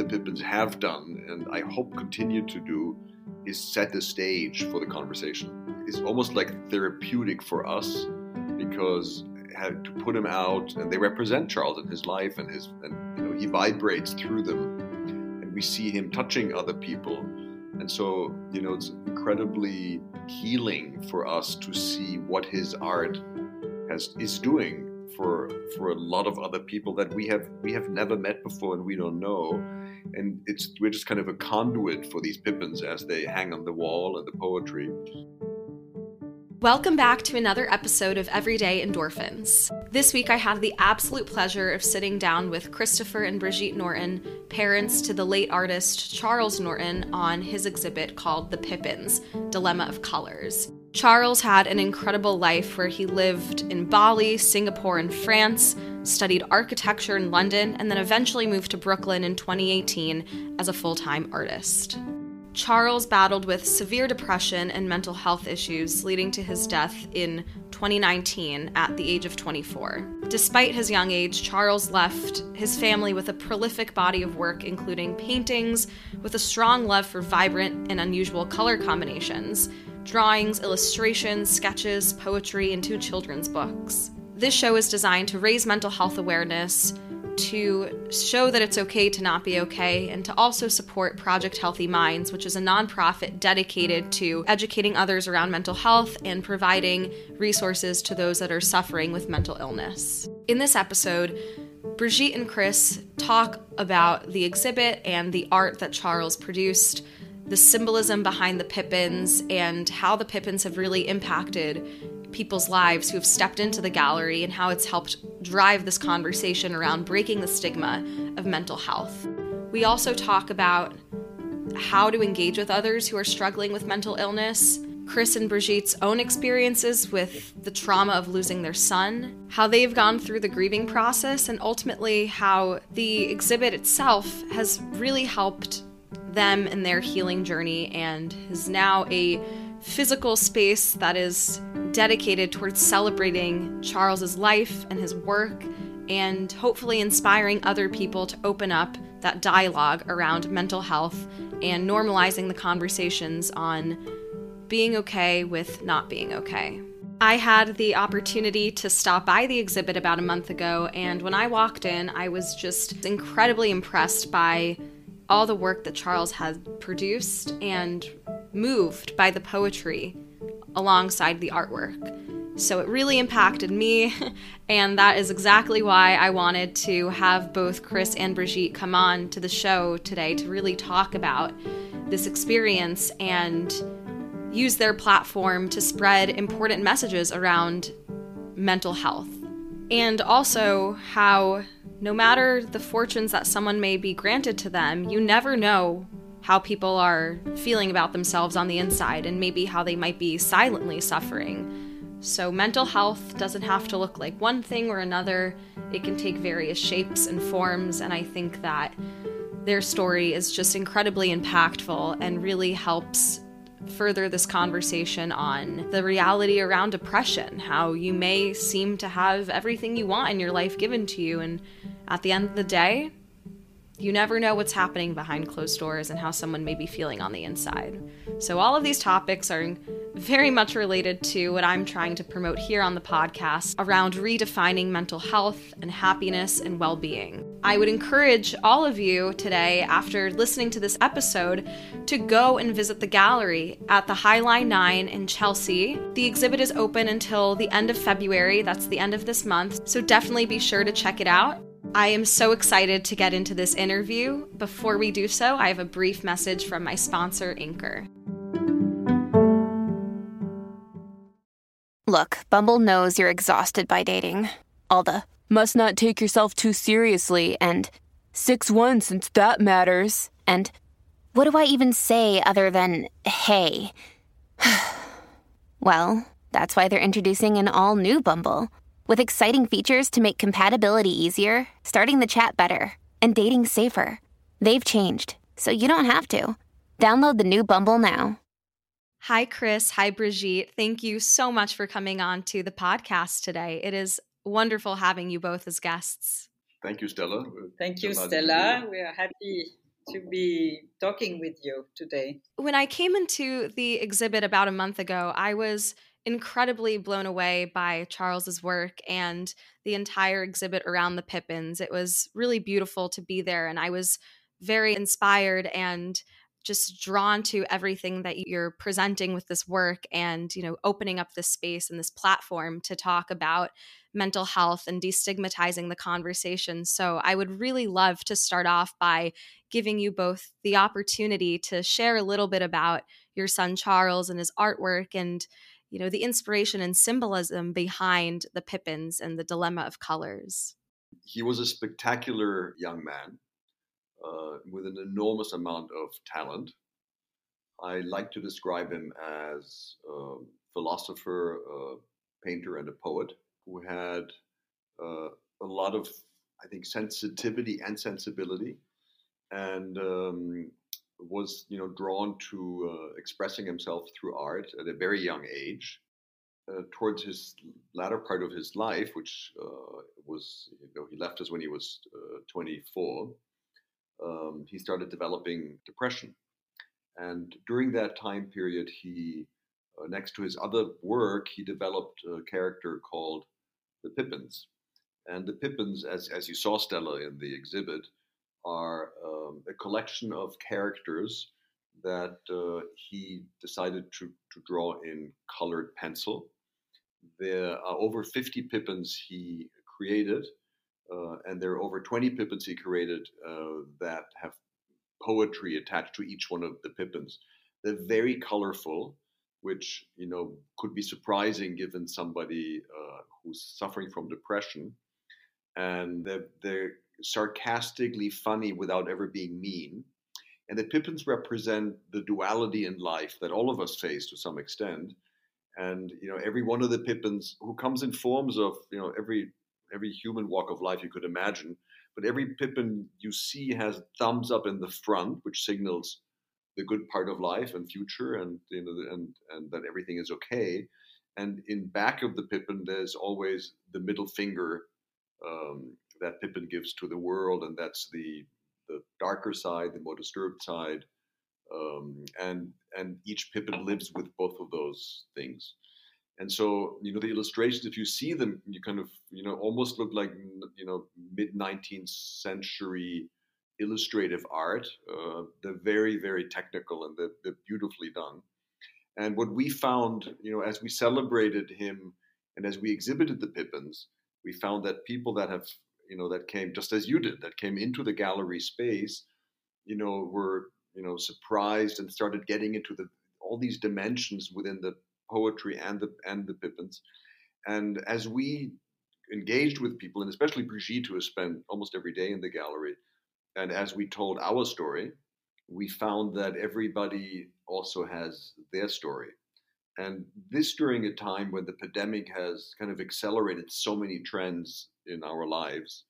the Pippins have done, and I hope continue to do, is set the stage for the conversation. It's almost like therapeutic for us because to put them out, and they represent Charles in his life, and his, and you know, he vibrates through them, and we see him touching other people, and so you know, it's incredibly healing for us to see what his art has is doing for for a lot of other people that we have we have never met before and we don't know and it's we're just kind of a conduit for these pippins as they hang on the wall and the poetry Welcome back to another episode of Everyday Endorphins. This week I had the absolute pleasure of sitting down with Christopher and Brigitte Norton, parents to the late artist Charles Norton, on his exhibit called The Pippins Dilemma of Colors. Charles had an incredible life where he lived in Bali, Singapore, and France, studied architecture in London, and then eventually moved to Brooklyn in 2018 as a full time artist. Charles battled with severe depression and mental health issues, leading to his death in 2019 at the age of 24. Despite his young age, Charles left his family with a prolific body of work, including paintings with a strong love for vibrant and unusual color combinations, drawings, illustrations, sketches, poetry, and two children's books. This show is designed to raise mental health awareness to show that it's okay to not be okay and to also support Project Healthy Minds, which is a nonprofit dedicated to educating others around mental health and providing resources to those that are suffering with mental illness. In this episode, Brigitte and Chris talk about the exhibit and the art that Charles produced, the symbolism behind the Pippins, and how the Pippins have really impacted people's lives who have stepped into the gallery and how it's helped drive this conversation around breaking the stigma of mental health. We also talk about how to engage with others who are struggling with mental illness, Chris and Brigitte's own experiences with the trauma of losing their son, how they've gone through the grieving process, and ultimately how the exhibit itself has really helped them in their healing journey and is now a physical space that is dedicated towards celebrating Charles's life and his work and hopefully inspiring other people to open up that dialogue around mental health and normalizing the conversations on being okay with not being okay. I had the opportunity to stop by the exhibit about a month ago, and when I walked in, I was just incredibly impressed by all the work that Charles had produced and moved by the poetry alongside the artwork. So it really impacted me, and that is exactly why I wanted to have both Chris and Brigitte come on to the show today to really talk about this experience and use their platform to spread important messages around mental health. And also how, no matter the fortunes that someone may be granted to them, you never know how people are feeling about themselves on the inside and maybe how they might be silently suffering. So, mental health doesn't have to look like one thing or another, it can take various shapes and forms, and I think that their story is just incredibly impactful and really helps further this conversation on the reality around depression, how you may seem to have everything you want in your life given to you, and at the end of the day, you never know what's happening behind closed doors and how someone may be feeling on the inside. So, all of these topics are very much related to what I'm trying to promote here on the podcast around redefining mental health and happiness and well being. I would encourage all of you today, after listening to this episode, to go and visit the gallery at the Highline 9 in Chelsea. The exhibit is open until the end of February, that's the end of this month, so definitely be sure to check it out. I am so excited to get into this interview. Before we do so, I have a brief message from my sponsor, Anchor. Look, Bumble knows you're exhausted by dating. All the must not take yourself too seriously and 6 1 since that matters. And what do I even say other than hey? well, that's why they're introducing an all new Bumble. With exciting features to make compatibility easier, starting the chat better, and dating safer. They've changed, so you don't have to. Download the new Bumble now. Hi, Chris. Hi, Brigitte. Thank you so much for coming on to the podcast today. It is wonderful having you both as guests. Thank you, Stella. Thank you, Stella. We are happy to be talking with you today. When I came into the exhibit about a month ago, I was incredibly blown away by Charles's work and the entire exhibit around the Pippins. It was really beautiful to be there and I was very inspired and just drawn to everything that you're presenting with this work and you know opening up this space and this platform to talk about mental health and destigmatizing the conversation so i would really love to start off by giving you both the opportunity to share a little bit about your son charles and his artwork and you know the inspiration and symbolism behind the pippins and the dilemma of colors he was a spectacular young man uh, with an enormous amount of talent. I like to describe him as a philosopher, a painter, and a poet who had uh, a lot of, I think, sensitivity and sensibility, and um, was, you know, drawn to uh, expressing himself through art at a very young age. Uh, towards his latter part of his life, which uh, was, you know, he left us when he was uh, 24 um, he started developing depression. And during that time period, he, uh, next to his other work, he developed a character called the Pippins. And the Pippins, as, as you saw, Stella, in the exhibit, are um, a collection of characters that uh, he decided to, to draw in colored pencil. There are over 50 Pippins he created, uh, and there are over 20 Pippins he created uh, that have poetry attached to each one of the Pippins. They're very colorful, which you know could be surprising given somebody uh, who's suffering from depression, and they're, they're sarcastically funny without ever being mean. And the Pippins represent the duality in life that all of us face to some extent. And you know, every one of the Pippins who comes in forms of you know every every human walk of life you could imagine. But every Pippin you see has thumbs up in the front, which signals the good part of life and future, and you know, and and that everything is okay. And in back of the Pippin, there's always the middle finger um, that Pippin gives to the world, and that's the the darker side, the more disturbed side. Um, and and each Pippin lives with both of those things. And so, you know, the illustrations, if you see them, you kind of, you know, almost look like, you know, mid 19th century illustrative art. Uh, they're very, very technical and they're, they're beautifully done. And what we found, you know, as we celebrated him and as we exhibited the Pippins, we found that people that have, you know, that came just as you did, that came into the gallery space, you know, were, you know, surprised and started getting into the all these dimensions within the poetry and the and the Pippins. And as we engaged with people, and especially Brigitte, who has spent almost every day in the gallery, and as we told our story, we found that everybody also has their story. And this during a time when the pandemic has kind of accelerated so many trends in our lives.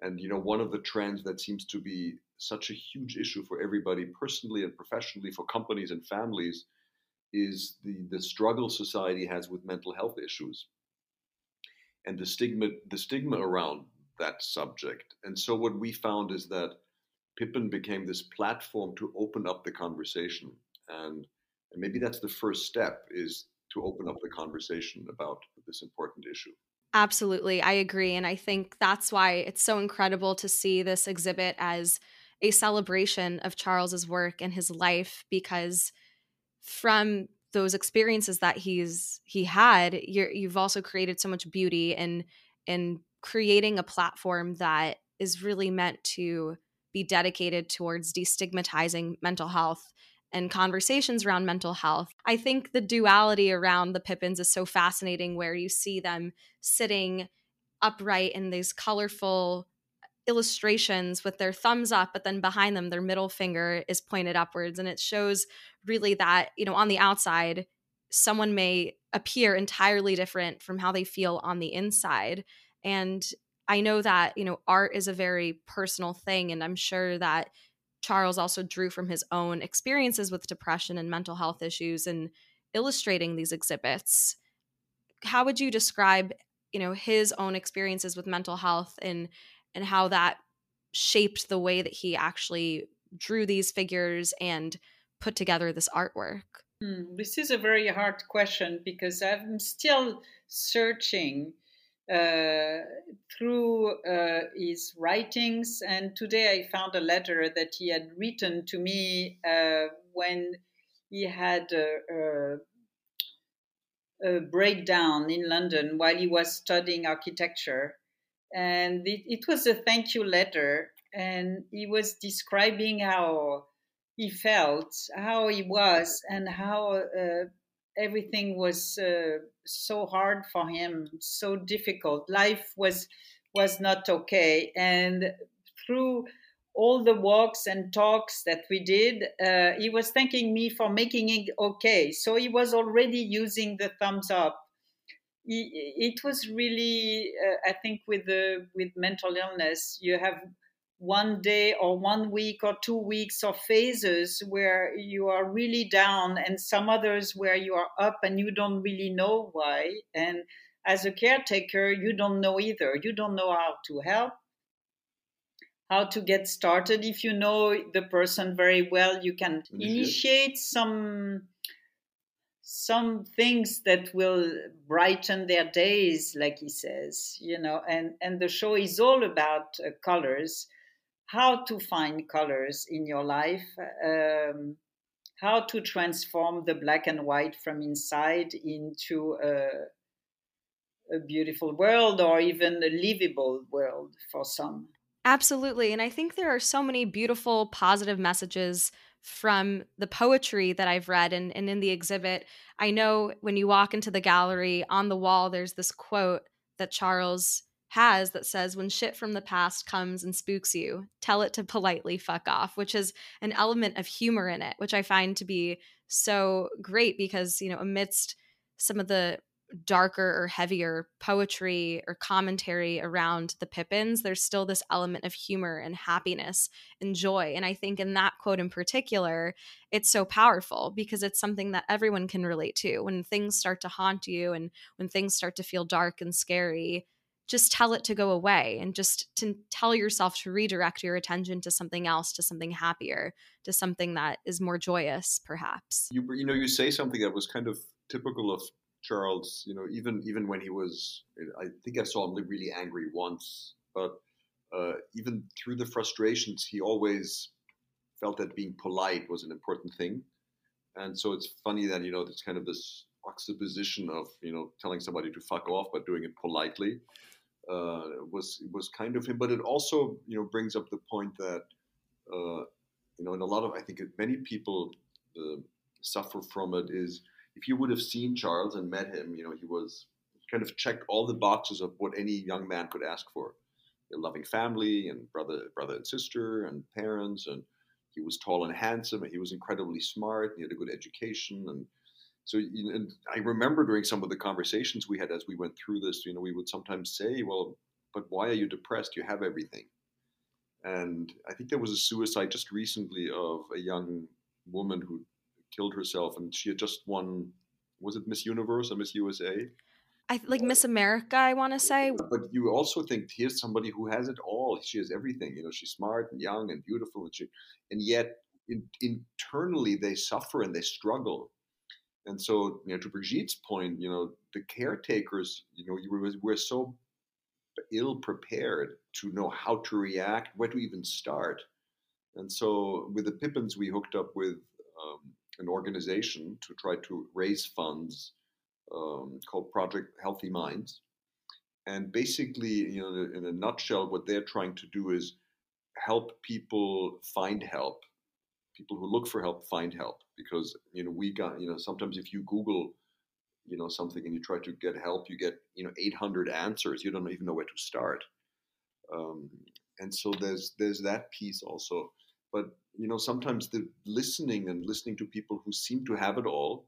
And you know, one of the trends that seems to be such a huge issue for everybody personally and professionally, for companies and families, is the, the struggle society has with mental health issues and the stigma the stigma around that subject. And so what we found is that Pippin became this platform to open up the conversation. And, and maybe that's the first step is to open up the conversation about this important issue. Absolutely. I agree. And I think that's why it's so incredible to see this exhibit as a celebration of Charles's work and his life because from those experiences that he's he had you you've also created so much beauty in in creating a platform that is really meant to be dedicated towards destigmatizing mental health and conversations around mental health. I think the duality around the Pippins is so fascinating where you see them sitting upright in these colorful illustrations with their thumbs up but then behind them their middle finger is pointed upwards and it shows really that you know on the outside someone may appear entirely different from how they feel on the inside and i know that you know art is a very personal thing and i'm sure that charles also drew from his own experiences with depression and mental health issues and illustrating these exhibits how would you describe you know his own experiences with mental health and and how that shaped the way that he actually drew these figures and put together this artwork? Hmm, this is a very hard question because I'm still searching through uh, his writings. And today I found a letter that he had written to me uh, when he had a, a, a, breakdown in London while he was studying architecture. And it, it was a thank you letter. And he was describing how he felt, how he was, and how uh, everything was uh, so hard for him, so difficult. Life was was not okay, and through all the walks and talks that we did, uh, he was thanking me for making it okay. So he was already using the thumbs up. It was really, uh, I think, with the with mental illness, you have one day or one week or two weeks or phases where you are really down and some others where you are up and you don't really know why. And as a caretaker you don't know either. You don't know how to help how to get started. If you know the person very well you can initiate some some things that will brighten their days like he says you know and and the show is all about uh, colors how to find colors in your life, um, how to transform the black and white from inside into a, a beautiful world or even a livable world for some. Absolutely. And I think there are so many beautiful, positive messages from the poetry that I've read and, and in the exhibit. I know when you walk into the gallery on the wall, there's this quote that Charles has that says when shit from the past comes and spooks you, tell it to politely fuck off, which is an element of humor in it, which I find to be so great because, you know, amidst some of the darker or heavier poetry or commentary around the Pippins, there's still this element of humor and happiness and joy. And I think in that quote in particular, it's so powerful because it's something that everyone can relate to. When things start to haunt you and when things start to feel dark and scary, just tell it to go away and just to tell yourself to redirect your attention to something else to something happier to something that is more joyous perhaps. You, you know you say something that was kind of typical of charles you know even even when he was i think i saw him really angry once but uh, even through the frustrations he always felt that being polite was an important thing. And so it's funny that you know there's kind of this juxtaposition of you know telling somebody to fuck off but doing it politely uh, was was kind of him. But it also you know brings up the point that uh, you know in a lot of I think many people uh, suffer from it is if you would have seen Charles and met him, you know he was kind of checked all the boxes of what any young man could ask for: a loving family and brother brother and sister and parents and he was tall and handsome and he was incredibly smart and he had a good education and so and I remember during some of the conversations we had as we went through this, you know, we would sometimes say, "Well, but why are you depressed? You have everything." And I think there was a suicide just recently of a young woman who killed herself, and she had just won. Was it Miss Universe or Miss USA? I like Miss America. I want to say. But you also think here's somebody who has it all. She has everything. You know, she's smart and young and beautiful, and she, and yet in, internally they suffer and they struggle and so, you know, to Brigitte's point, you know, the caretakers, you know, you were, so ill prepared to know how to react, where to even start. And so, with the Pippins, we hooked up with um, an organization to try to raise funds um, called Project Healthy Minds. And basically, you know, in a nutshell, what they're trying to do is help people find help people who look for help find help because you know we got you know sometimes if you Google you know something and you try to get help, you get you know 800 answers. You don't even know where to start. Um, and so there's there's that piece also. But you know sometimes the listening and listening to people who seem to have it all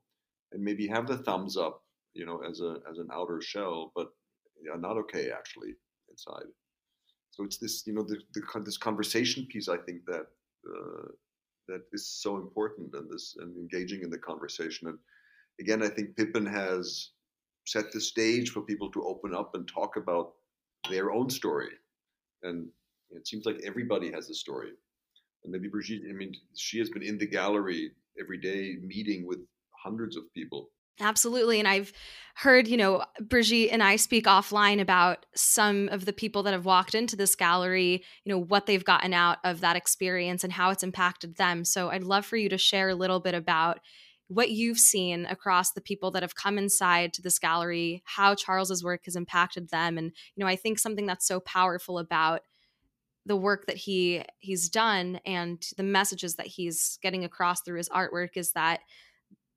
and maybe have the thumbs up, you know, as a as an outer shell, but are not okay actually inside. So it's this you know the, the this conversation piece I think that uh, that is so important and this and engaging in the conversation. And again, I think Pippin has set the stage for people to open up and talk about their own story. And it seems like everybody has a story. And maybe Brigitte, I mean, she has been in the gallery every day meeting with hundreds of people. Absolutely. And I've heard, you know, Brigitte and I speak offline about some of the people that have walked into this gallery, you know, what they've gotten out of that experience and how it's impacted them. So I'd love for you to share a little bit about what you've seen across the people that have come inside to this gallery, how Charles's work has impacted them. And, you know, I think something that's so powerful about the work that he he's done and the messages that he's getting across through his artwork is that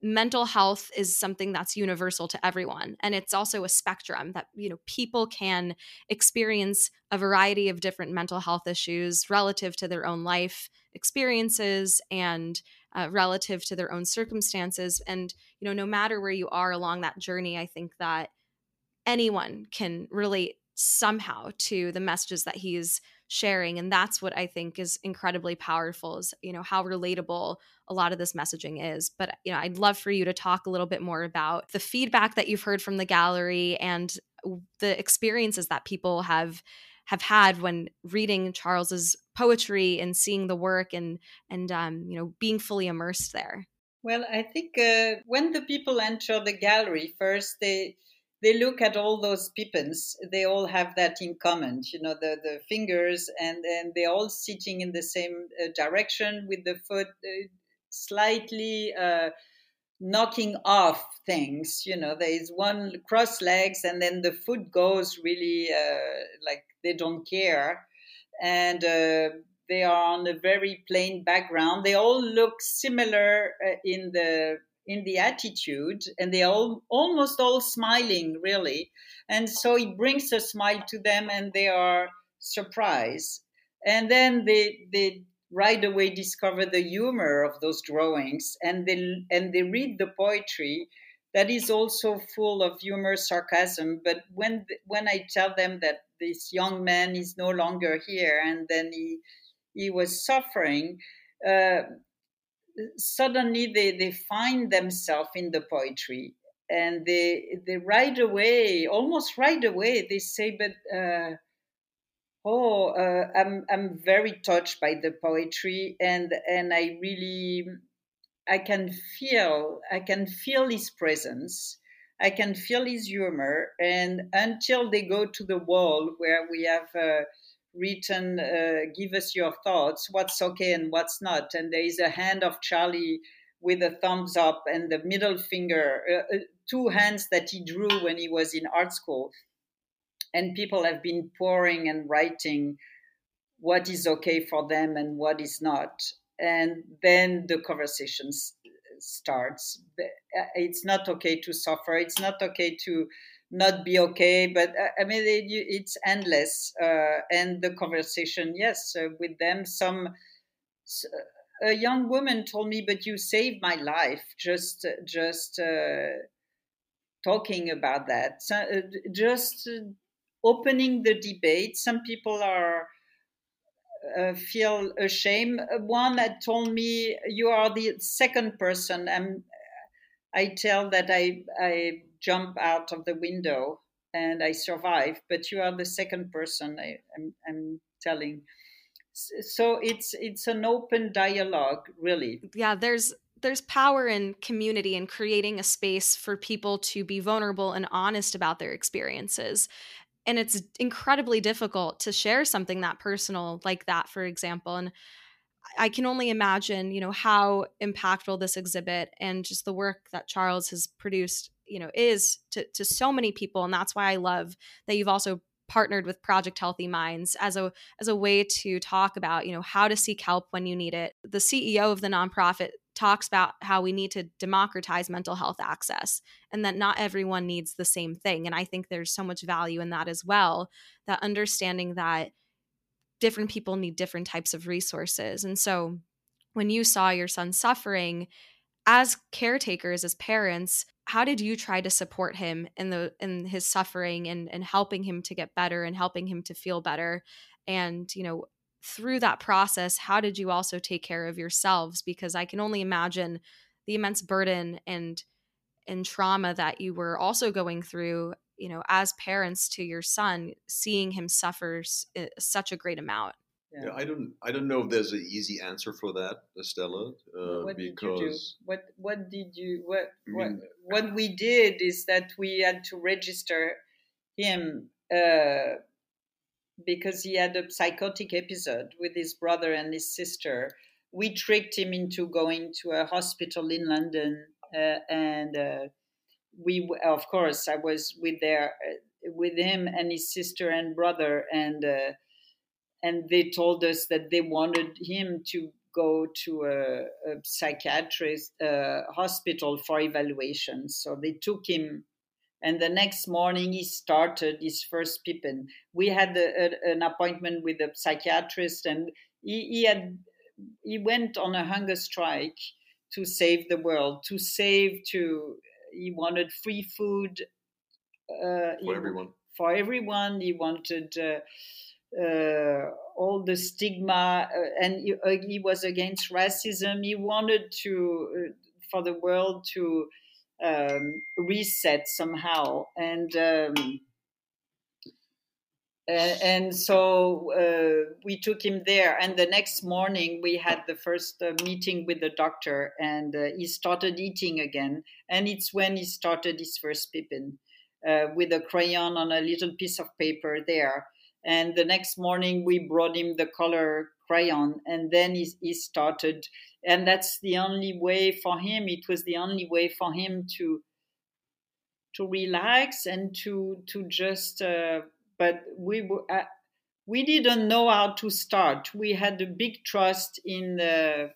mental health is something that's universal to everyone and it's also a spectrum that you know people can experience a variety of different mental health issues relative to their own life experiences and uh, relative to their own circumstances and you know no matter where you are along that journey i think that anyone can relate somehow to the messages that he's sharing and that's what i think is incredibly powerful is you know how relatable a lot of this messaging is but you know i'd love for you to talk a little bit more about the feedback that you've heard from the gallery and the experiences that people have have had when reading charles's poetry and seeing the work and and um, you know being fully immersed there. Well i think uh, when the people enter the gallery first they they look at all those pippins. They all have that in common, you know, the, the fingers, and, and they're all sitting in the same uh, direction with the foot uh, slightly uh, knocking off things. You know, there is one cross legs, and then the foot goes really uh, like they don't care. And uh, they are on a very plain background. They all look similar uh, in the in the attitude and they all almost all smiling really. And so he brings a smile to them and they are surprised. And then they they right away discover the humor of those drawings and they and they read the poetry that is also full of humor sarcasm. But when when i tell them that this young man is no longer here and then he he was suffering uh, suddenly they, they find themselves in the poetry and they they right away almost right away they say but uh, oh uh, i'm i'm very touched by the poetry and and i really i can feel i can feel his presence. I can feel his humor. And until they go to the wall where we have uh, written, uh, give us your thoughts, what's okay and what's not. And there is a hand of Charlie with a thumbs up and the middle finger, uh, uh, two hands that he drew when he was in art school. And people have been pouring and writing what is okay for them and what is not. And then the conversation starts. Uh, it's not okay to suffer. It's not okay to not be okay but uh, i mean it, it's endless uh, and the conversation yes uh, with them. Some a young woman told me but you saved my life just just uh, talking about that. So, uh, just opening the debate. Some people are uh, feel ashamed. One that told me you are the second person i'm I tell that I, I jump out of the window and I survive, but you are the second person I, am I'm, I'm telling. So it's it's an open dialogue, really. Yeah, there's there's power in community and creating a space for people to be vulnerable and honest about their experiences. And it's incredibly difficult to share something that personal like that, for example. And I can only imagine, you know, how impactful this exhibit and just the work that Charles has produced, you know, is to, to so many people. And that's why I love that you've also partnered with Project Healthy Minds as a as a way to talk about, you know, how to seek help when you need it. The CEO of the nonprofit talks about how we need to democratize mental health access and that not everyone needs the same thing. And I think there's so much value in that as well, that understanding that different people need different types of resources. And so when you saw your son suffering, as caretakers, as parents, how did you try to support him in the in his suffering and and helping him to get better and helping him to feel better? And, you know, through that process, how did you also take care of yourselves? Because I can only imagine the immense burden and and trauma that you were also going through you know as parents to your son seeing him suffer eh, such a great amount Yeah. yeah. I don't. I don't know if there's an easy answer for that, Estella. Uh, what because did you do? What What did you? What What What we did is that we had to register him uh, because he had a psychotic episode with his brother and his sister. We tricked him into going to a hospital in London, uh, and uh, we, of course, I was with there uh, with him and his sister and brother, and uh, and they told us that they wanted him to go to a, a psychiatrist uh, hospital for evaluation. So they took him, and the next morning he started his first pippin. We had a, a, an appointment with a psychiatrist, and he, he had he went on a hunger strike to save the world, to save to he wanted free food uh, for everyone. For everyone, he wanted. Uh, uh, all the stigma, uh, and he, uh, he, was against racism. He wanted to uh, for the world to um, reset somehow, and um, and so uh, we took him there. And the next morning, we had the first uh, meeting with the doctor, and he started eating again. And it's when he started his first pippin. with a crayon on a little piece of paper there and the next morning, we brought him the color crayon, and then he, he started. And that's the only way for him. It was the only way for him to to relax and to to just. Uh, but we uh, we didn't know how to start. We had a big trust in the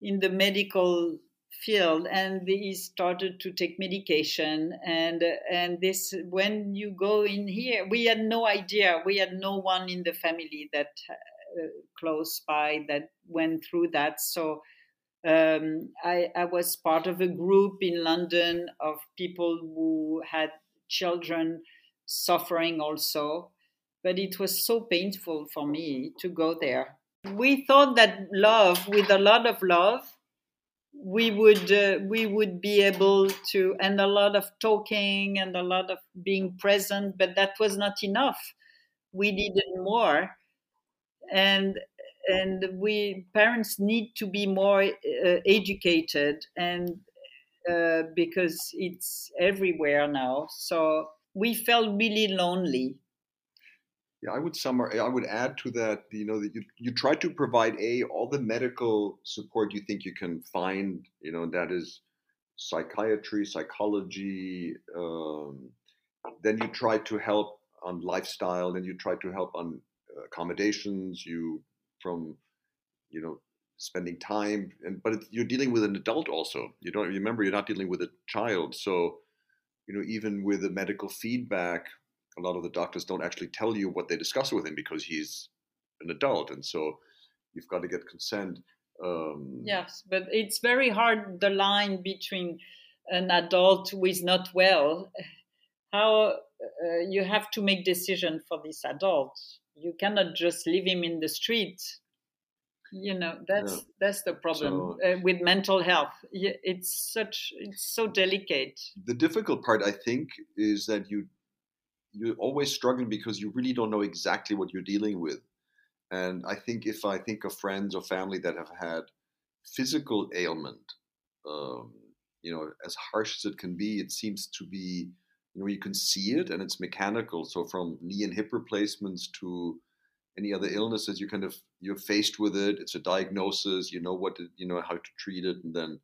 in the medical field and he started to take medication. And and this when you go in here we had no idea. We had no one in the family that uh, close by that went through that. So um, I, I was part of a group in london of people who had children suffering also. But it was so painful for me to go there. We thought that love with a lot of love we would uh, we would be able to and a lot of talking and a lot of being present but that was not enough. We needed more. And and we parents need to be more uh, educated and uh, because it's everywhere now. So we felt really lonely yeah, I would summarize. I would add to that. You know, that you you try to provide a all the medical support you think you can find. You know, that is psychiatry, psychology. Um, then you try to help on lifestyle. Then you try to help on accommodations. You from you know spending time and but you're dealing with an adult also you don't remember you're not dealing with a child so you know even with the medical feedback a lot of the doctors don't actually tell you what they discuss with him because he's an adult, and so you've got to get consent. Um, yes, but it's very hard the line between an adult who is not well. How uh, you have to make decision for this adult. You cannot just leave him in the street. You know that's yeah. that's the problem so, uh, with mental health. It's such it's so delicate. The difficult part, I think, is that you you're always struggling because you really don't know exactly what you're dealing with. And I think if I think of friends or family that have had physical ailment, um, you know, as harsh as it can be, it seems to be, you know, you can see it and it's mechanical. So from knee and hip replacements to any other illnesses, you kind of you're faced with it. It's a diagnosis. You know what to, you know how to treat it, and then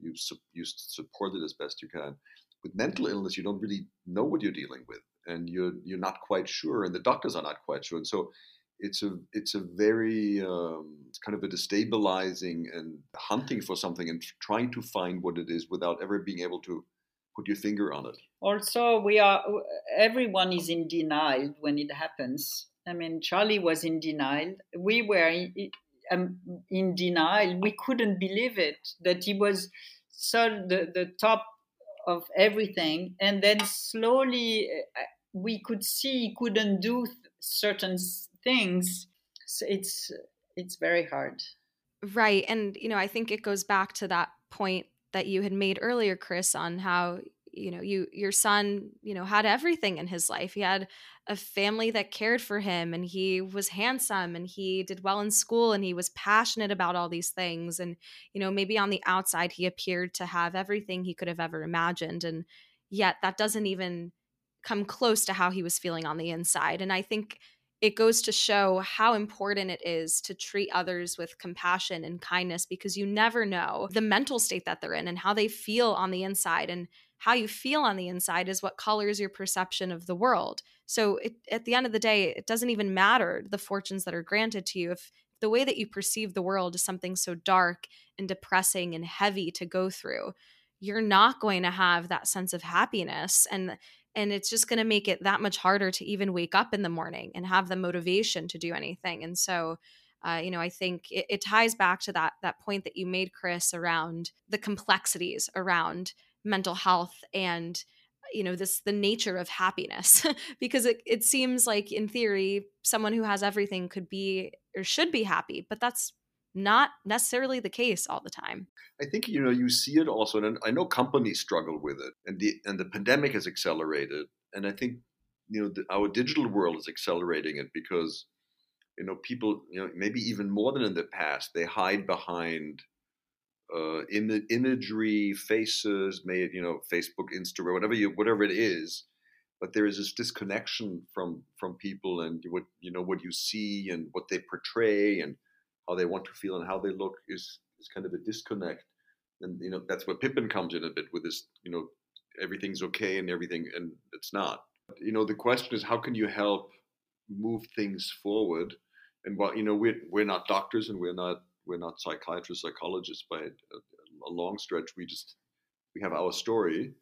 you you support it as best you can. With mental illness, you don't really know what you're dealing with and you're you're not quite sure, and the doctors are not quite sure, and so it's a it's a very um, it's kind of a destabilizing and hunting for something and trying to find what it is without ever being able to put your finger on it. Also, we are everyone is in denial when it happens. I mean, Charlie was in denial. We were in, um, in denial. We couldn't believe it that he was so the the top of everything and then slowly uh, we could see couldn't do certain things. So it's it's very hard. Right and you know i think it goes back to that point that you had made earlier chris on how you know you your son you know had everything in his life. He had a family that cared for him and he was handsome and he did well in school and he was passionate about all these things and you know maybe on the outside he appeared to have everything he could have ever imagined and yet that doesn't even come close to how he was feeling on the inside and i think it goes to show how important it is to treat others with compassion and kindness because you never know the mental state that they're in and how they feel on the inside. And how you feel on the inside is what colors your perception of the world. So it, at the end of the day, it doesn't even matter the fortunes that are granted to you if the way that you perceive the world is something so dark and depressing and heavy to go through. You're not going to have that sense of happiness. And and it's just going to make it that much harder to even wake up in the morning and have the motivation to do anything and so uh, you know i think it, it, ties back to that that point that you made chris around the complexities around mental health and you know this the nature of happiness. Because it, it seems like in theory someone who has everything could be or should be happy but that's not necessarily the case all the time. I think you know you see it also, and I know companies struggle with it, and the and the pandemic has accelerated, and I think you know the, our digital world is accelerating it because you know people you know maybe even more than in the past they hide behind uh, in the imagery, faces, made you know Facebook, Instagram, whatever you whatever it is. But there is this disconnection from from people and what you know what you see and what they portray and how they want to feel and how they look is is kind of a disconnect. And you know that's where Pippin comes in a bit with this, you know, everything's okay and everything, and it's not. You know, the question is how can you help move things forward? And while you know we're we're not doctors and we're not we're not psychiatrists, psychologists by a, a long stretch. We just we have our story.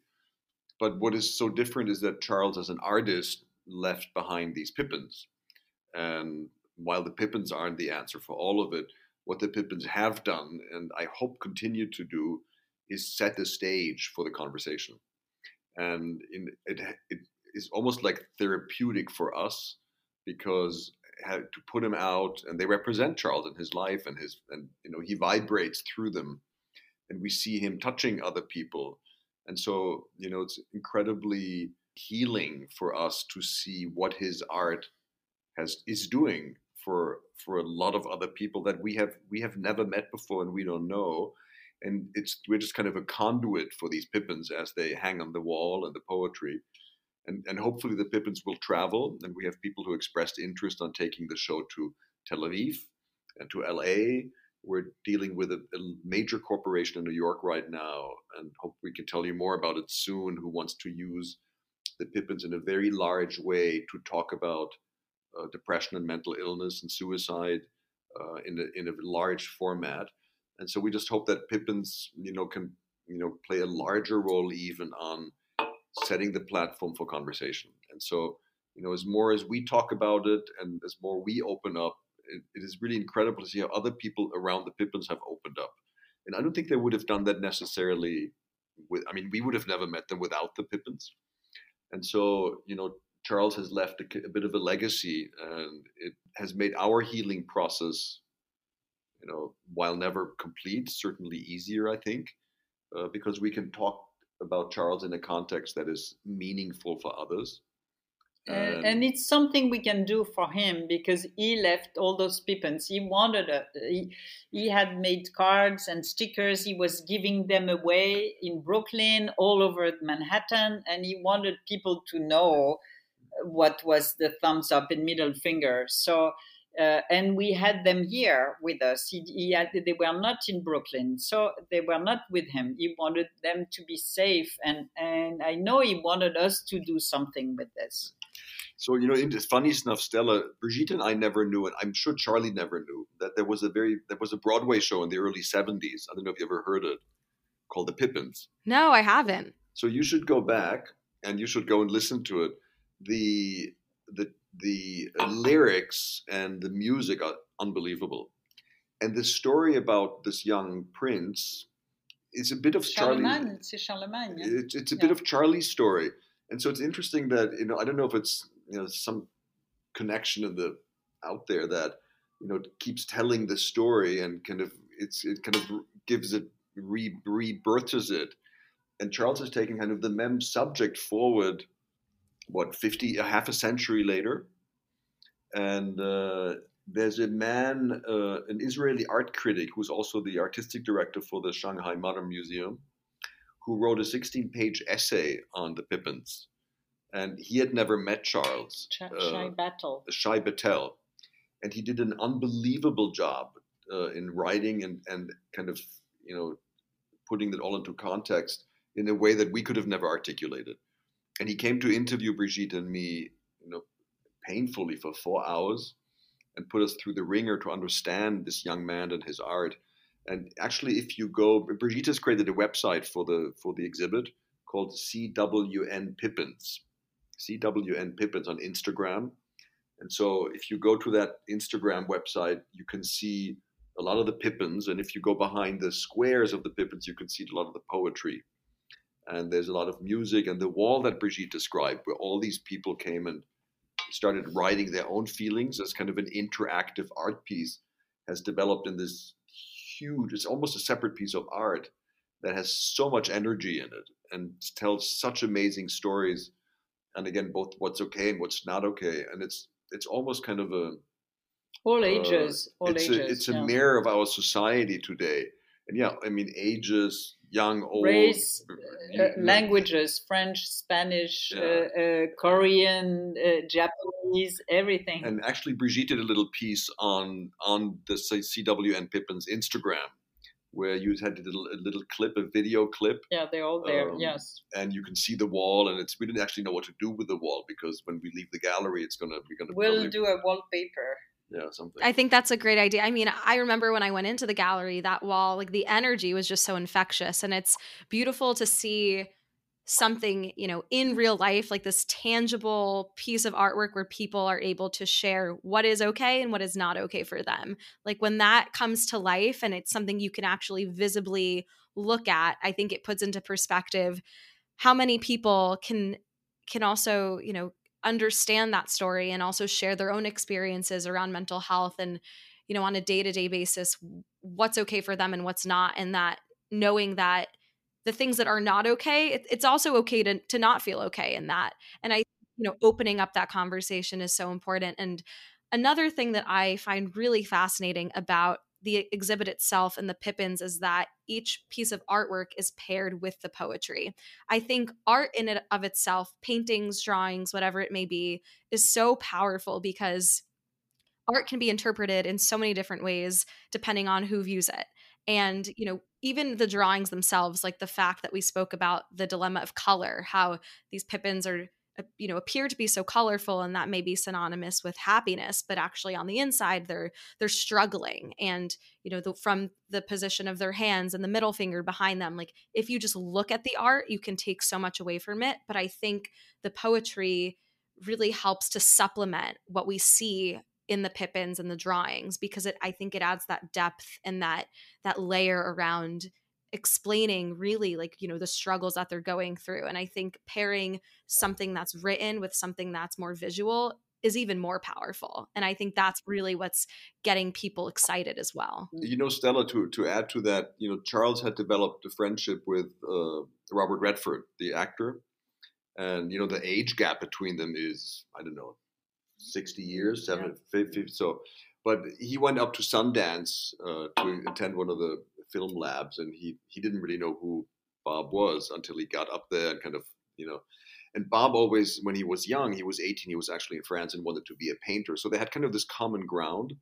But what is so different is that Charles, as an artist, left behind these Pippins, and while the Pippins aren't the answer for all of it, what the Pippins have done, and I hope continue to do, is set the stage for the conversation. And in, it, it is almost like therapeutic for us because to put him out, and they represent Charles in his life, and his, and you know, he vibrates through them, and we see him touching other people, and so you know, it's incredibly healing for us to see what his art has is doing for for a lot of other people that we have we have never met before and we don't know. And it's we're just kind of a conduit for these pippins as they hang on the wall and the poetry. And and hopefully the pippins will travel and we have people who expressed interest on taking the show to tel aviv and to la we're dealing with a, a major corporation in new york right now and hope we can tell you more about it soon who wants to use the pippins in a very large way to talk about depression and mental illness and suicide uh, in a in a large format. And so we just hope that Pippins, you know, can you know play a larger role even on setting the platform for conversation. And so you know, as more as we talk about it and as more we open up, it, it is really incredible to see how other people around the Pippins have opened up. And I don't think they would have done that necessarily. With, I mean, we would have never met them without the Pippins. And so, you know, Charles has left a, a, bit of a legacy, and it has made our healing process, you know, while never complete, certainly easier. I think, uh, because we can talk about Charles in a context that is meaningful for others. And, and it's something we can do for him because he left all those pippins. He wanted a, he, he had made cards and stickers. He was giving them away in Brooklyn, all over Manhattan, and he wanted people to know what was the thumbs up and middle finger. So, uh, and we had them here with us. He, he had, they were not in Brooklyn, so they were not with him. He wanted them to be safe, and and I know he wanted us to do something with this. So you know, it's funny enough, Stella, Brigitte and I never knew, and I'm sure Charlie never knew that there was a very there was a Broadway show in the early '70s. I don't know if you ever heard it, called The Pippins. No, I haven't. So you should go back and you should go and listen to it the the the lyrics and the music are unbelievable, and the story about this young prince is a bit of Charlemagne. Charlemagne. It's, it's a yeah. bit of Charlie's story, and so it's interesting that you know I don't know if it's you know some connection in the out there that you know keeps telling the story and kind of it's it kind of gives it re rebirths it and Charles has taken kind of the mem subject forward, what fifty, a half a century later, and uh, there's a man, uh, an Israeli art critic, who's also the artistic director for the Shanghai Modern Museum, who wrote a 16-page essay on the Pippins, and he had never met Charles. Sh- uh, Shai Battle. Shai Baitel, and he did an unbelievable job uh, in writing and and kind of you know putting it all into context in a way that we could have never articulated. And he came to interview Brigitte and me, you know, painfully for four hours, and put us through the ringer to understand this young man and his art. And actually, if you go, Brigitte has created a website for the for the exhibit called CWN Pippins, CWN Pippins on Instagram. And so, if you go to that Instagram website, you can see a lot of the Pippins. And if you go behind the squares of the Pippins, you can see a lot of the poetry. And there's a lot of music. And the wall that Brigitte described, where all these people came and started writing their own feelings as kind of an interactive art piece, has developed in this huge, it's almost a separate piece of art that has so much energy in it and tells such amazing stories. And again, both what's okay and what's not okay. And it's it's almost kind of a all ages, uh, all it's ages. A, it's yeah. a mirror of our society today. And yeah, I mean, ages, young, old, race, uh, languages, French, Spanish, Yeah. uh, uh, Korean, uh, Japanese, everything. And actually, Brigitte did a little piece on on the C- CWN Pippin's Instagram, where you had a little, a little clip, a video clip, yeah, they're all there. um, yes. and you can see the wall. And it's we didn't actually know what to do with the wall because when we leave the gallery, it's gonna we're gonna We'll probably- do a wallpaper. Yeah something. I think that's a great idea. I mean, I remember when I went into the gallery, that wall, like the energy was just so infectious. And it's beautiful to see something, you know, in real life, like this tangible piece of artwork where people are able to share what is okay and what is not okay for them. Like when that comes to life and it's something you can actually visibly look at, I think it puts into perspective how many people can can also, you know, understand that story and also share their own experiences around mental health and you know on a day-to-day basis what's okay for them and what's not and that knowing that the things that are not okay it, it's also okay to, to not feel okay in that. And i you know opening up that conversation is so important. And another thing that i find really fascinating about the exhibit itself and the pippins is that each piece of artwork is paired with the poetry I think art in and of itself, paintings, drawings, whatever it may be, is so powerful because art can be interpreted in so many different ways depending on who views it. And, you know, even the drawings themselves, like the fact that we spoke about the dilemma of color, how these pippins are you know appear to be so colorful and that may be synonymous with happiness but actually on the inside they're they're struggling. And you know the, from the position of their hands and the middle finger behind them like if you just look at the art you can take so much away from it. But i think the poetry really helps to supplement what we see in the pippins and the drawings because it i think it adds that depth and that that layer around explaining really like you know the struggles that they're going through and i think pairing something that's written with something that's more visual is even more powerful and i think that's really what's getting people excited as well you know, Stella, to, to add to that, you know, Charles had developed a friendship with uh, Robert Redford, the actor. And, you know, the age gap between them is, I don't know, 60 years, seven, 50. So, but he went up to Sundance uh, to attend one of the film labs and he, he didn't really know who Bob was until he got up there and kind of, you know, and Bob always, when he was young, he was 18, he was actually in France and wanted to be a painter. So they had kind of this common ground.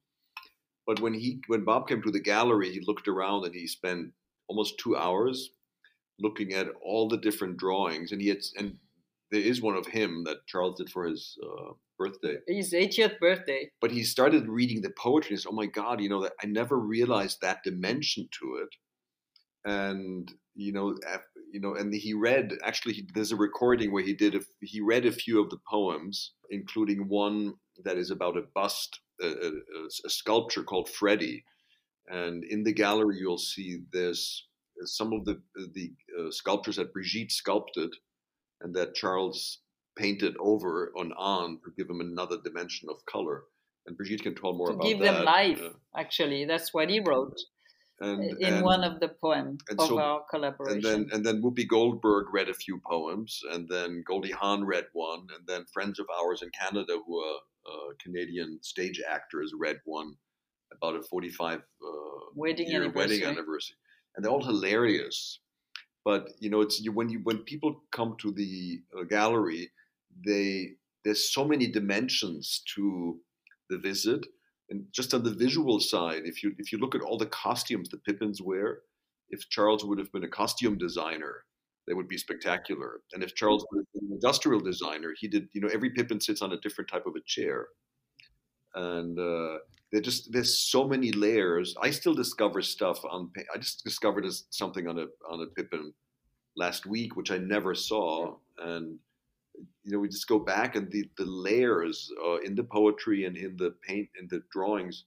But when he when Bob came to the gallery, he looked around and he spent almost two hours looking at all the different drawings. And he had and there is one of him that Charles did for his uh, birthday. His 80th birthday. But he started reading the poetry. And he said, "Oh my God, you know that I never realized that dimension to it." And you know, you know, and he read. Actually, he, there's a recording where he did. A, he read a few of the poems, including one that is about a bust, a, a, a sculpture called Freddie. And in the gallery, you'll see there's some of the the uh, sculptures that Brigitte sculpted, and that Charles painted over and on to give them another dimension of color. And Brigitte can tell more to about give that. them life, actually. That's what he wrote. and in and, one of the poems of so- our collaboration. and then and then Whoopi Goldberg read a few poems, and then Goldie Hawn read one, and then friends of ours in Canada who are uh, Canadian stage actors read one about a 45 uh, Wedding year wedding anniversary. anniversary, and they're all hilarious. But you know, it's you, when you when people come to the uh, gallery, they there's so many dimensions to the visit, and just on the visual side, if you if you look at all the costumes the Pippins wear, if Charles would have been a costume designer, they would be spectacular. And if Charles would have been an industrial designer, he did. You know, every Pippin sits on a different type of a chair, and uh, they just there's so many layers. I still discover stuff on. I just discovered something on a on a Pippin last week, which I never saw, and you know we just go back and the the layers uh, in the poetry and in the paint and the drawings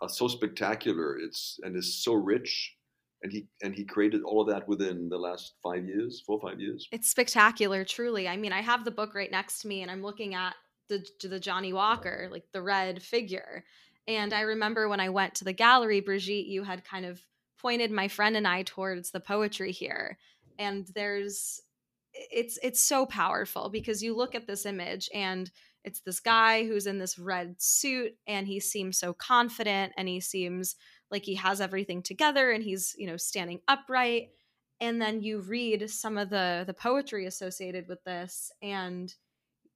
are so spectacular. It's and is so rich, and he and he created all of that within the last five years, four or five years. It's spectacular, truly. I mean, I have the book right next to me and I'm looking at the the Johnny Walker, like the red figure. And I remember when I went to the gallery, Brigitte, you had kind of pointed my friend and I towards the poetry here. And there's it's it's so powerful because you look at this image and it's this guy who's in this red suit and he seems so confident and he seems like he has everything together and he's, you know, standing upright and then you read some of the the poetry associated with this and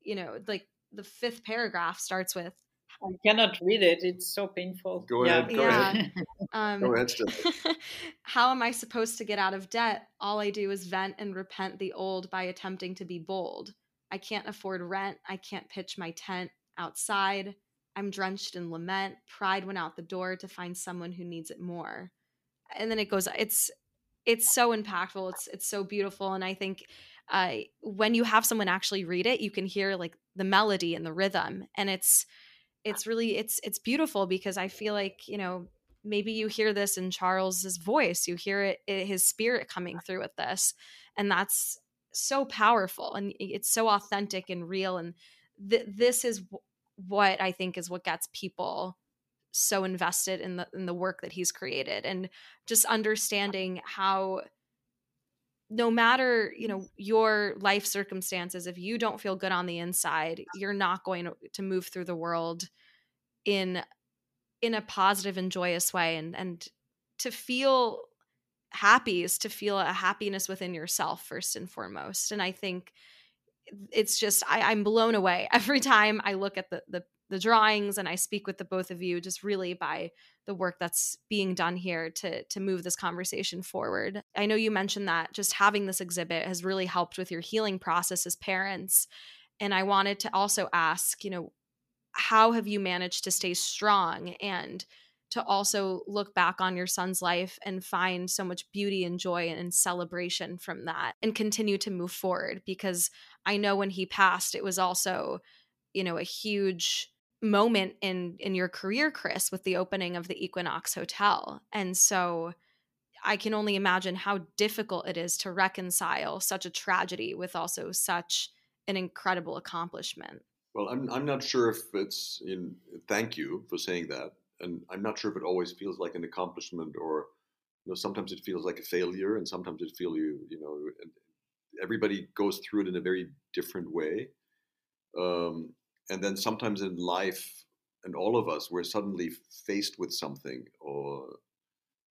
you know like the fifth paragraph starts with I cannot read it; it's so painful. Go Yeah. ahead, go Yeah. ahead. um Go ahead, Steph. how am i supposed to get out of debt all i do is vent and repent the old by attempting to be bold i can't afford rent i can't pitch my tent outside i'm drenched in lament pride went out the door to find someone who needs it more and then it goes it's it's so impactful it's it's so beautiful and i think uh, when you have someone actually read it you can hear like the melody and the rhythm and it's it's really it's it's beautiful because i feel like you know maybe you hear this in charles's voice you hear it, it his spirit coming through with this and that's so powerful and it's so authentic and real and th- this is w- what i think is what gets people so invested in the in the work that he's created and just understanding how no matter you know your life circumstances if you don't feel good on the inside you're not going to- to move through the world in in a positive and joyous way and and to feel happy is to feel a happiness within yourself first and foremost and i think eh, it's just I, i'm blown away every time i look at the, the the drawings and i speak with the both of you just really by the work that's being done here to to move this conversation forward. I know you mentioned that just having this exhibit has really helped with your healing process as parents and i wanted to also ask you know how have you managed to stay strong and to also look back on your son's life and find so much beauty and joy and celebration from that and continue to move forward? Because i know when he passed it was also you know a huge moment in in your career chris with the opening of the equinox hotel. And so i can only imagine how difficult it is to reconcile such a tragedy with also such an incredible accomplishment. Well, I'm I'm not sure if it's in. Thank you for saying that, and I'm not sure if it always feels like an accomplishment or, you know, sometimes it feels like a failure, and sometimes it feels you you know, everybody goes through it in a very different way, um, and then sometimes in life, and all of us, we're suddenly faced with something, or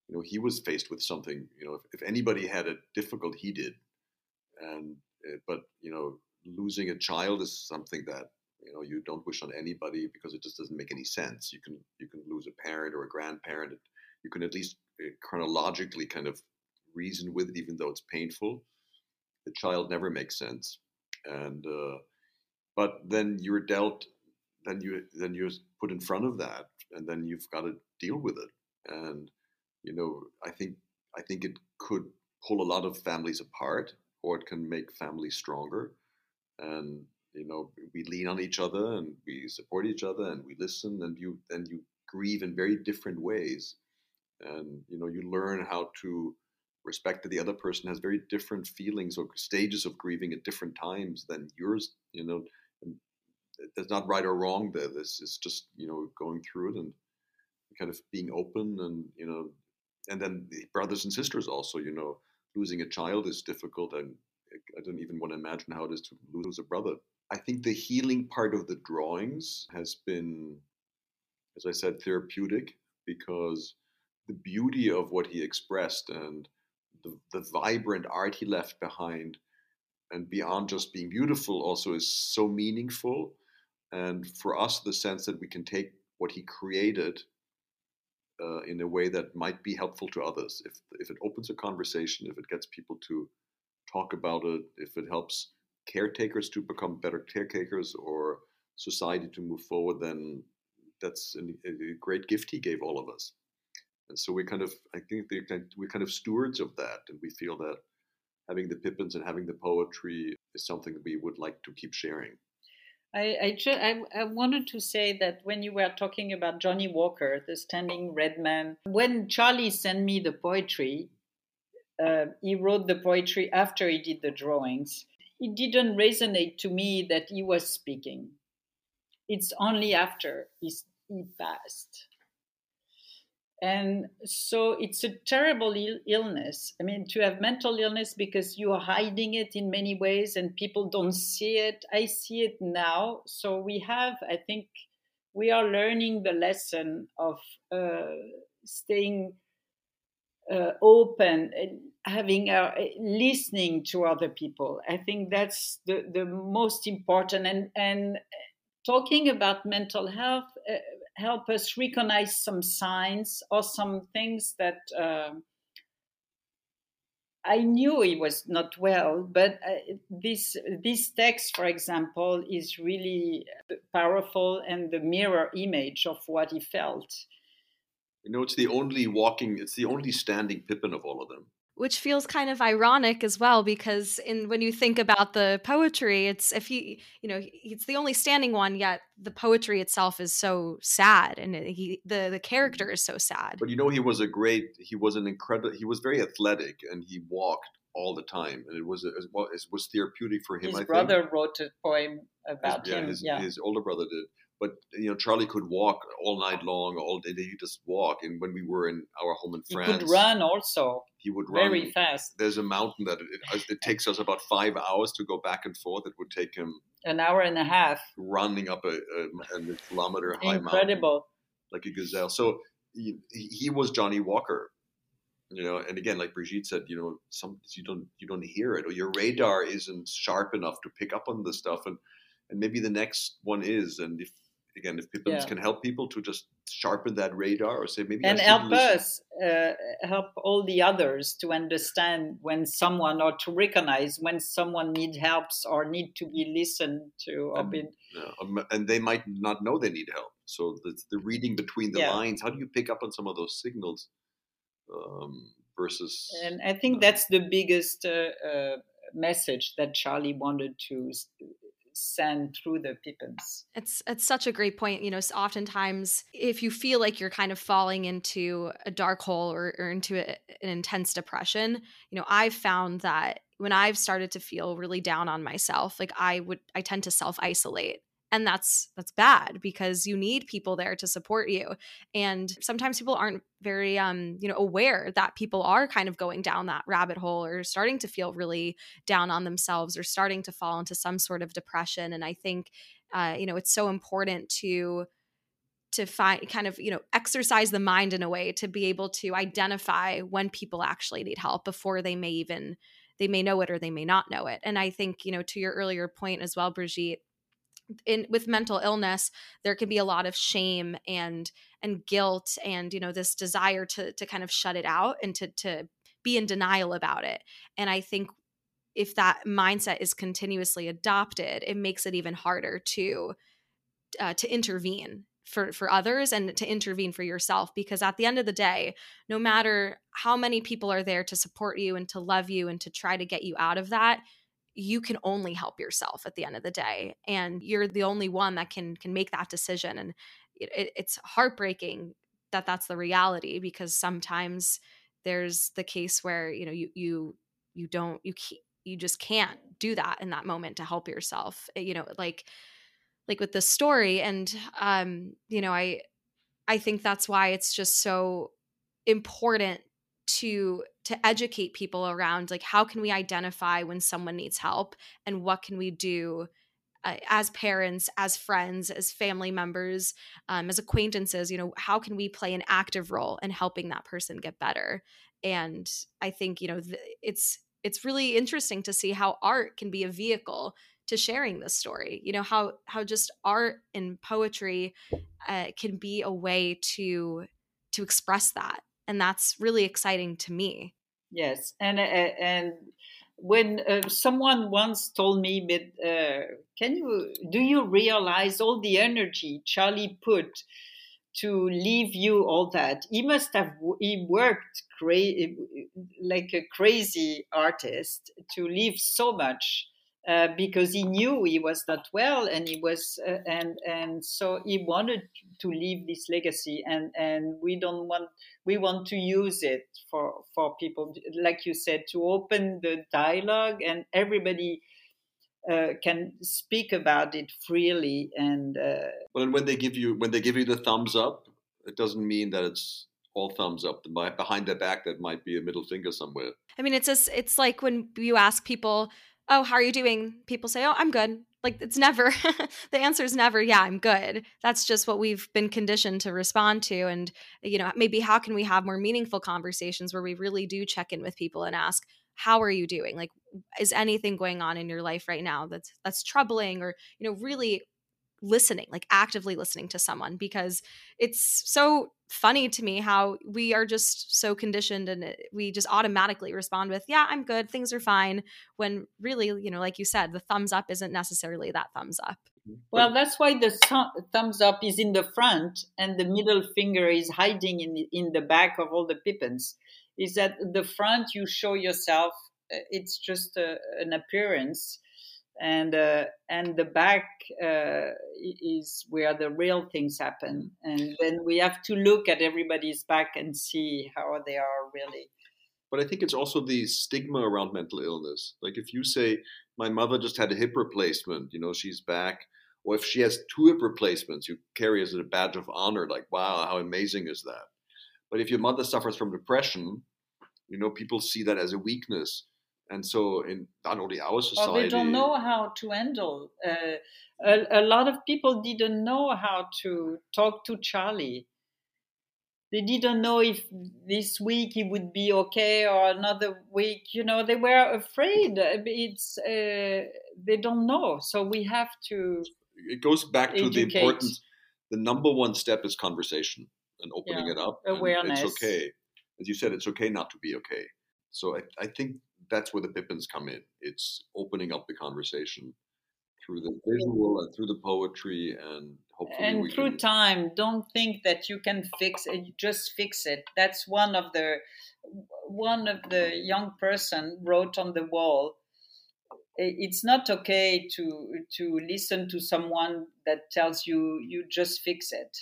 you know, he was faced with something. You know, if, if anybody had it difficult, he did, and uh, but you know, losing a child is something that you know you don't wish on anybody because it just doesn't make any sense. You can you can lose a parent or a grandparent. You can at least uh, chronologically kind of reason with it even though it's painful. The child never makes sense. And uh, but then you're dealt then you then you're put in front of that and then you've got to deal with it. And you know i think i think it could pull a lot of families apart or it can make families stronger. And you know we lean on each other and we support each other and we listen and you and you grieve in very different ways. And you know you learn how to respect that the other person has very different feelings or stages of grieving at different times than yours you know there's not right or wrong there this is just you know going through it and kind of being open and you know and then the brothers and sisters also. You know, losing a child is difficult, and I don't even want to imagine how it is to lose a brother. I think the healing part of the drawings has been, as I said, therapeutic because the beauty of what he expressed and the, the vibrant art he left behind and beyond just being beautiful also is so meaningful and for us the sense that we can take what he created uh, in a way that might be helpful to others. If if it opens a conversation if it gets people to talk about it if it helps caretakers to become better caretakers or society to move forward then that's a, a great gift he gave all of us. And so we kind of i think we're kind of stewards of that. And we feel that having the Pippins and having the poetry is something we would like to keep sharing. I, I, ju- I, I, wanted to say that when you were talking about Johnny Walker, the standing red man, when Charlie sent me the poetry, uh, he wrote the poetry after he did the drawings. It didn't resonate to me that he was speaking. It's only after he, he passed and so it's a terrible Ill- illness. I mean to have mental illness because you are hiding it in many ways and people don't see it. I see it now. So we have i think we are learning the lesson of uh, staying uh, open and having uh, listening to other people. I think that's the, the most important. And and talking about mental health uh, help us recognize some signs or some things that uh, I knew he was not well, but uh, this this text, for example, is really powerful and the mirror image of what he felt. You know, it's the only walking, it's the only standing Pippin of all of them which feels kind of ironic as well because in when you think about the poetry it's if you you know it's the only standing one yet the poetry itself is so sad and he the the character mm-hmm. is so sad but you know he was a great he was an incredible he was very athletic and he walked all the time and it was a, it was therapeutic for him his I brother think. wrote a poem about his, him yeah his, yeah his older brother did but you know Charlie could walk all night long, all day. He just walk. And when we were in our home in France, he could run also. He would run very fast. There's a mountain that it, it, takes us about five hours to go back and forth. It would take him an hour and a half running up a, a, a kilometer high mountain, incredible, like a gazelle. So he, he was Johnny Walker you know and again like brigitte said you know some you don't you don't hear it or your radar isn't sharp enough to pick up on the stuff and and maybe the next one is and if again, if people yeah. can help people to just sharpen that radar or say maybe and help us uh, help all the others to understand when someone or to recognize when someone needs helps or need to be listened to and, been... um, and they might not know they need help so the, the reading between the yeah. lines how do you pick up on some of those signals um, versus and i think uh, that's the biggest uh, uh, message that charlie wanted to send through the Pippins. It's it's such a great point. You know, oftentimes if you feel like you're kind of falling into a dark hole or, or into a, an intense depression, you know, I've found that when I've started to feel really down on myself, like I would I tend to self isolate and that's that's bad because you need people there to support you. And sometimes people aren't very um you know aware that people are kind of going down that rabbit hole or starting to feel really down on themselves or starting to fall into some sort of depression. And i think uh you know it's so important to to find kind of you know exercise the mind in a way to be able to identify when people actually need help before they may even they may know it or they may not know it. And i think you know to your earlier point as well brigitte in with mental illness there can be a lot of shame and and guilt and you know this desire to to kind of shut it out and to to be in denial about it. And i think if that mindset is continuously adopted it makes it even harder to uh, to intervene for for others and to intervene for yourself because at the end of the day no matter how many people are there to support you and to love you and to try to get you out of that you can only help yourself at the end of the day and you're the only one that can can make that decision and it, it's heartbreaking that that's the reality because sometimes there's the case where you know you you you don't you you just can't do that in that moment to help yourself eh, you know like like with this story and um you know i i think that's why it's just so important to to educate people around like how can we identify when someone needs help and what can we do uh, as parents as friends as family members um, as acquaintances you know how can we play an active role in helping that person get better? And i think you know th- it's it's really interesting to see how art can be a vehicle to sharing this story you know how how just art and poetry uh, can be a way to to express that and that's really exciting to me. Yes and uh, and when uh, someone once told me but uh, can you do you realize all the energy charlie put to leave you all that? He must have he worked cra- like a crazy artist to leave so much uh, because he knew he was not well and he was uh, and and so he wanted to leave this legacy and and we don't want we want to use it for for people like you said to open the dialogue and everybody uh, can speak about it freely and uh, well and when they give you when they give you the thumbs up it doesn't mean that it's all thumbs up. Behind their back that might be a middle finger somewhere. I mean it's just it's like when you ask people oh, how are you doing? People say, oh, I'm good. Like it's never, the answer is never, yeah, I'm good. That's just what we've been conditioned to respond to. And, you know, maybe how can we have more meaningful conversations where we really do check in with people and ask, how are you doing? Like, is anything going on in your life right now that's that's troubling or, you know, really listening, like actively listening to someone because it's so funny to me how we are just so conditioned and we just automatically respond with yeah i'm good things are fine when really you know like you said the thumbs up isn't necessarily that thumbs up mm-hmm. well that's why the thumbs up is in the front and the middle finger is hiding in the, in the back of all the pippins is that the front you show yourself uh, it's just a, an appearance and uh, and the back uh, is where the real things happen. And then we have to look at everybody's back and see how they are really. But i think it's also the stigma around mental illness. Like if you say my mother just had a hip replacement you know she's back. Or if she has two hip replacements you carry as a badge of honor like wow how amazing is that? But if your mother suffers from depression you know people see that as a weakness and so in not only our society well, they don't know how to handle uh, a, a, lot of people didn't know how to talk to charlie. They didn't know if this week he would be okay or another week you know they were afraid. It's uh, they don't know. So we have to it goes back to educate. the importance the number one step is conversation and opening yeah. it up awareness it's okay. As you said it's okay not to be okay. So I, I think that's where the Pippins come in. It's opening up the conversation through the visual and through the poetry and hopefully and through can... time don't think that you can fix it just fix it that's one of the one of the young person wrote on the wall it's not okay to to listen to someone that tells you you just fix it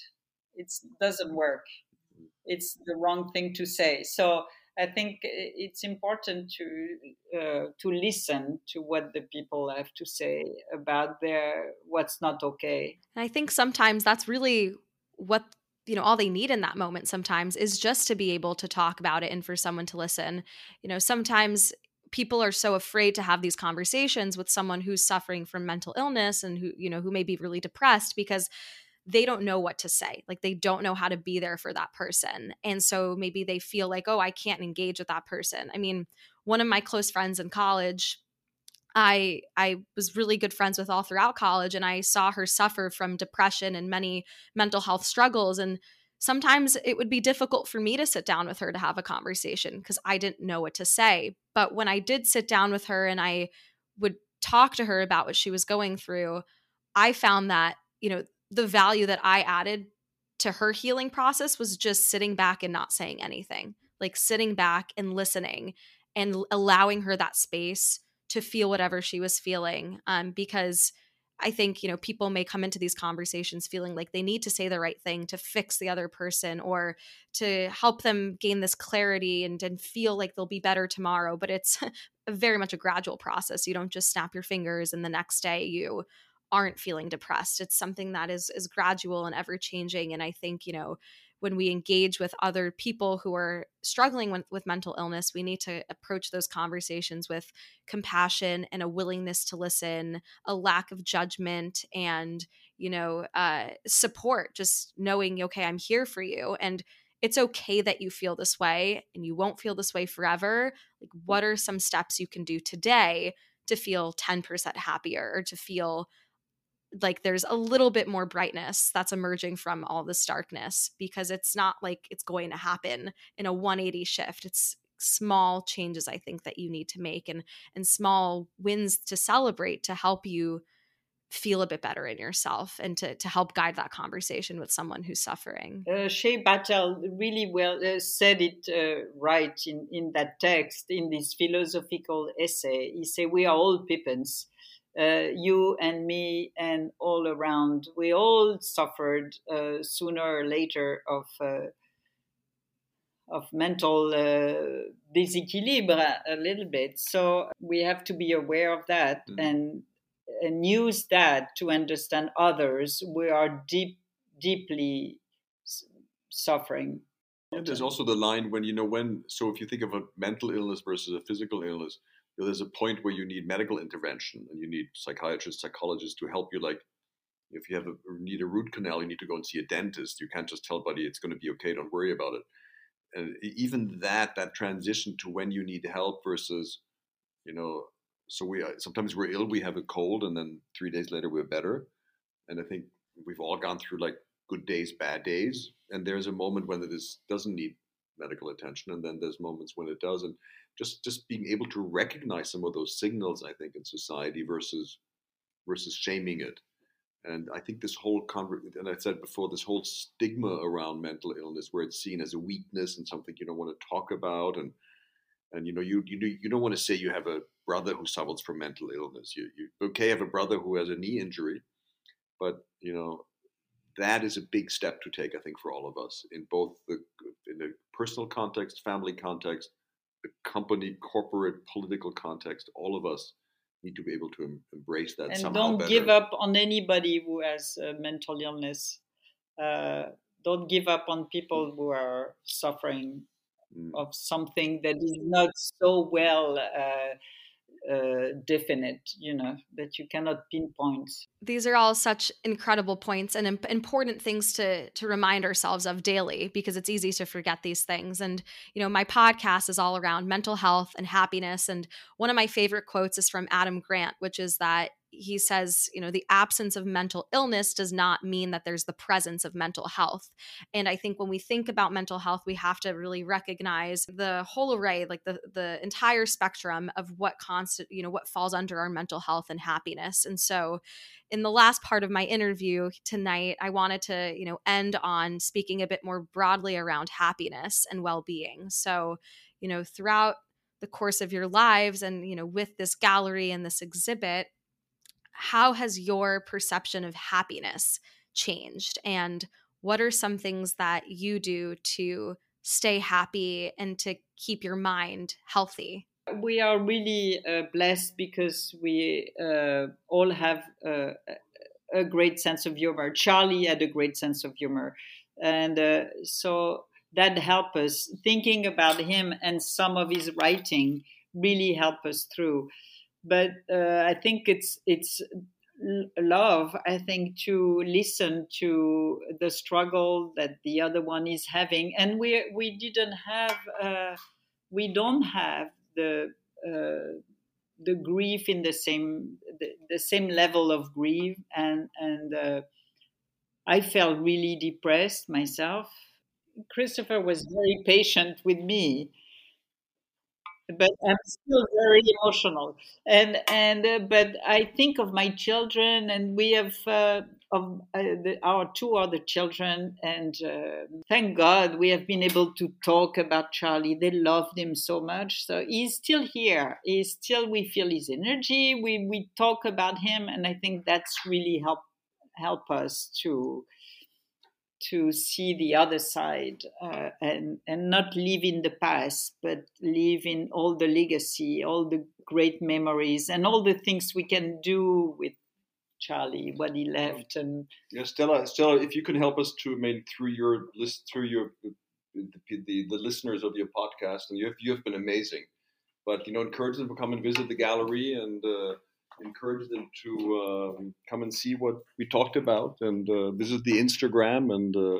it doesn't work mm-hmm. it's the wrong thing to say so I think it's important to uh, to listen to what the people have to say about their what's not okay. And I think sometimes that's really what you know all they need in that moment sometimes is just to be able to talk about it and for someone to listen. You know, sometimes people are so afraid to have these conversations with someone who's suffering from mental illness and who you know who may be really depressed because they don't know what to say. Like they don't know how to be there for that person. And so maybe they feel like, oh, I can't engage with that person. I mean, one of my close friends in college, I I was really good friends with all throughout college and I saw her suffer from depression and many mental health struggles and sometimes it would be difficult for me to sit down with her to have a conversation because I didn't know what to say. But when I did sit down with her and I would talk to her about what she was going through, I found that, you know, the value that I added to her healing process was just sitting back and not saying anything, like sitting back and listening and allowing her that space to feel whatever she was feeling. Um, because I think, you know, people may come into these conversations feeling like they need to say the right thing to fix the other person or to help them gain this clarity and, and feel like they'll be better tomorrow. But it's very much a gradual process. You don't just snap your fingers and the next day you aren't feeling depressed it's something that is is gradual and ever changing and i think you know when we engage with other people who are struggling with, with mental illness, we need to approach those conversations with compassion and a willingness to listen, a lack of judgment, and you know, uh, support. Just knowing, okay, I'm here for you, and it's okay that you feel this way, and you won't feel this way forever. Like, what are some steps you can do today to feel 10% happier or to feel like there's a little bit more brightness that's emerging from all this darkness because it's not like it's going to happen in a 180 shift it's small changes i think that you need to make and and small wins to celebrate to help you feel a bit better in yourself and to, to help guide that conversation with someone who's suffering. Uh, Baitel really well uh, said it uh, right in, in that text, in this philosophical essay. He said, We are all Pippins uh, you and me and all around, we all suffered uh, sooner or later of uh, of mental uh, disequilibre a little bit. So we have to be aware of that mm. and and use that to understand others. We are deep, deeply suffering. There's also the line when you know when. So if you think of a mental illness versus a physical illness there's a point where you need medical intervention and you need psychiatrists, psychologists to help you. Like, if you have a, need a root canal, you need to go and see a dentist. You can't just tell buddy it's going to be okay. Don't worry about it. And even that, that transition to when you need help versus, you know, so we uh, sometimes we're ill, we have a cold, and then three days later we're better. And I think we've all gone through like good days, bad days, and there's a moment when it is doesn't need medical attention, and then there's moments when it does. And just just being able to recognize some of those signals i think in society versus versus shaming it. And i think this whole and i said before this whole stigma around mental illness where it's seen as a weakness and something you don't want to talk about and and you know you you, you don't want to say you have a brother who suffers from mental illness. You you okay have a brother who has a knee injury but you know that is a big step to take i think for all of us in both the in the personal context family context company, corporate, political context, all of us need to be able to em- embrace that. And don't better. give up on anybody who has mental illness. Uh, don't give up on people who are suffering mm. of something that is not so well uh, uh, definite, you know, that you cannot pinpoint. These are all such incredible points and imp- important things to to remind ourselves of daily because it's easy to forget these things. And you know, my podcast is all around mental health and happiness. And one of my favorite quotes is from Adam Grant, which is that he says, you know, the absence of mental illness does not mean that there's the presence of mental health. And I think when we think about mental health, we have to really recognize the whole array, like the the entire spectrum of what constant, you know, what falls under our mental health and happiness. And so in the last part of my interview tonight, I wanted to, you know, end on speaking a bit more broadly around happiness and well-being. So, you know, throughout the course of your lives and you know with this gallery and this exhibit how has your perception of happiness changed? And what are some things that you do to stay happy and to keep your mind healthy? We are really uh, blessed because we uh, all have uh, a great sense of humor. Charlie had a great sense of humor. And uh, so that helped us. Thinking about him and some of his writing really helped us through but uh, I think it's it's love. I think to listen to the struggle that the other one is having, and we we didn't have uh, we don't have the uh, the grief in the same the, the, same level of grief, and and uh, I felt really depressed myself. Christopher was very patient with me but I'm still very emotional. And and uh, but I think of my children, and we have uh, of uh, the, our two other children, and uh, thank God we have been able to talk about Charlie. They loved him so much, so he's still here. He's still we feel his energy. We we talk about him, and I think that's really help help us to to see the other side uh, and and not live in the past but live in all the legacy all the great memories and all the things we can do with Charlie what he left. And yeah, Stella, Stella, if you can help us to, I through your list, through your the, the, the listeners of your podcast, and you have you have been amazing. But you know, encourage them to come and visit the gallery and. Uh, encourage them to um, come and see what we talked about and uh, visit the Instagram and uh,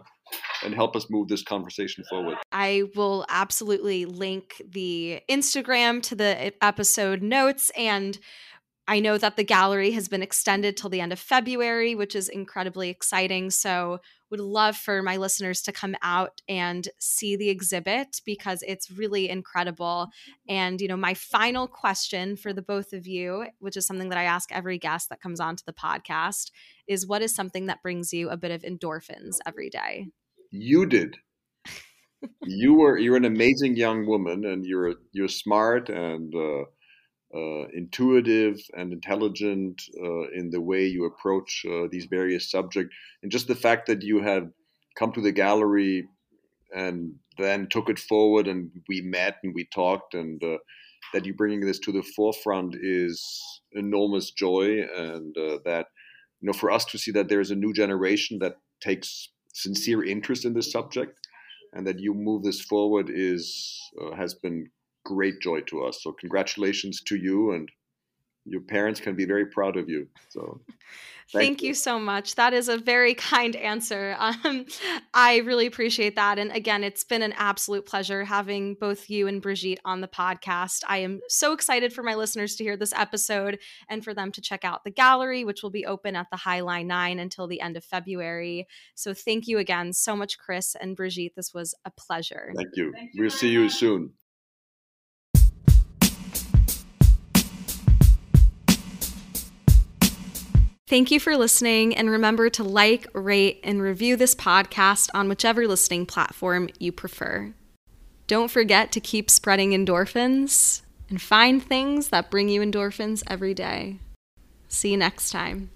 and help us move this conversation forward. I will absolutely link the Instagram to the episode notes and I know that the gallery has been extended till the end of February, which is incredibly exciting. So, would love for my listeners to come out and see the exhibit because it's really incredible. And, you know, my final question for the both of you, which is something that I ask every guest that comes onto the podcast, is what is something that brings you a bit of endorphins every day? You did. you were you're an amazing young woman and you're you're smart and uh, uh, intuitive and intelligent uh, in the way you approach uh, these various subjects, and just the fact that you had come to the gallery and then took it forward, and we met and we talked, and uh, that you're bringing this to the forefront is enormous joy, and uh, that you know for us to see that there is a new generation that takes sincere interest in this subject, and that you move this forward is uh, has been great joy to us. So congratulations to you and your parents can be very proud of you. So thank, thank you. you. so much. That is a very kind answer. Um, I really appreciate that. And again, it's been an absolute pleasure having both you and Brigitte on the podcast. I am so excited for my listeners to hear this episode and for them to check out the gallery, which will be open at the High Line 9 until the end of February. So thank you again so much, Chris and Brigitte. This was a pleasure. Thank you. Thank you we'll see you soon. Thank you for listening, and remember to like, rate, and review this podcast on whichever listening platform you prefer. Don't forget to keep spreading endorphins and find things that bring you endorphins every day. See you next time.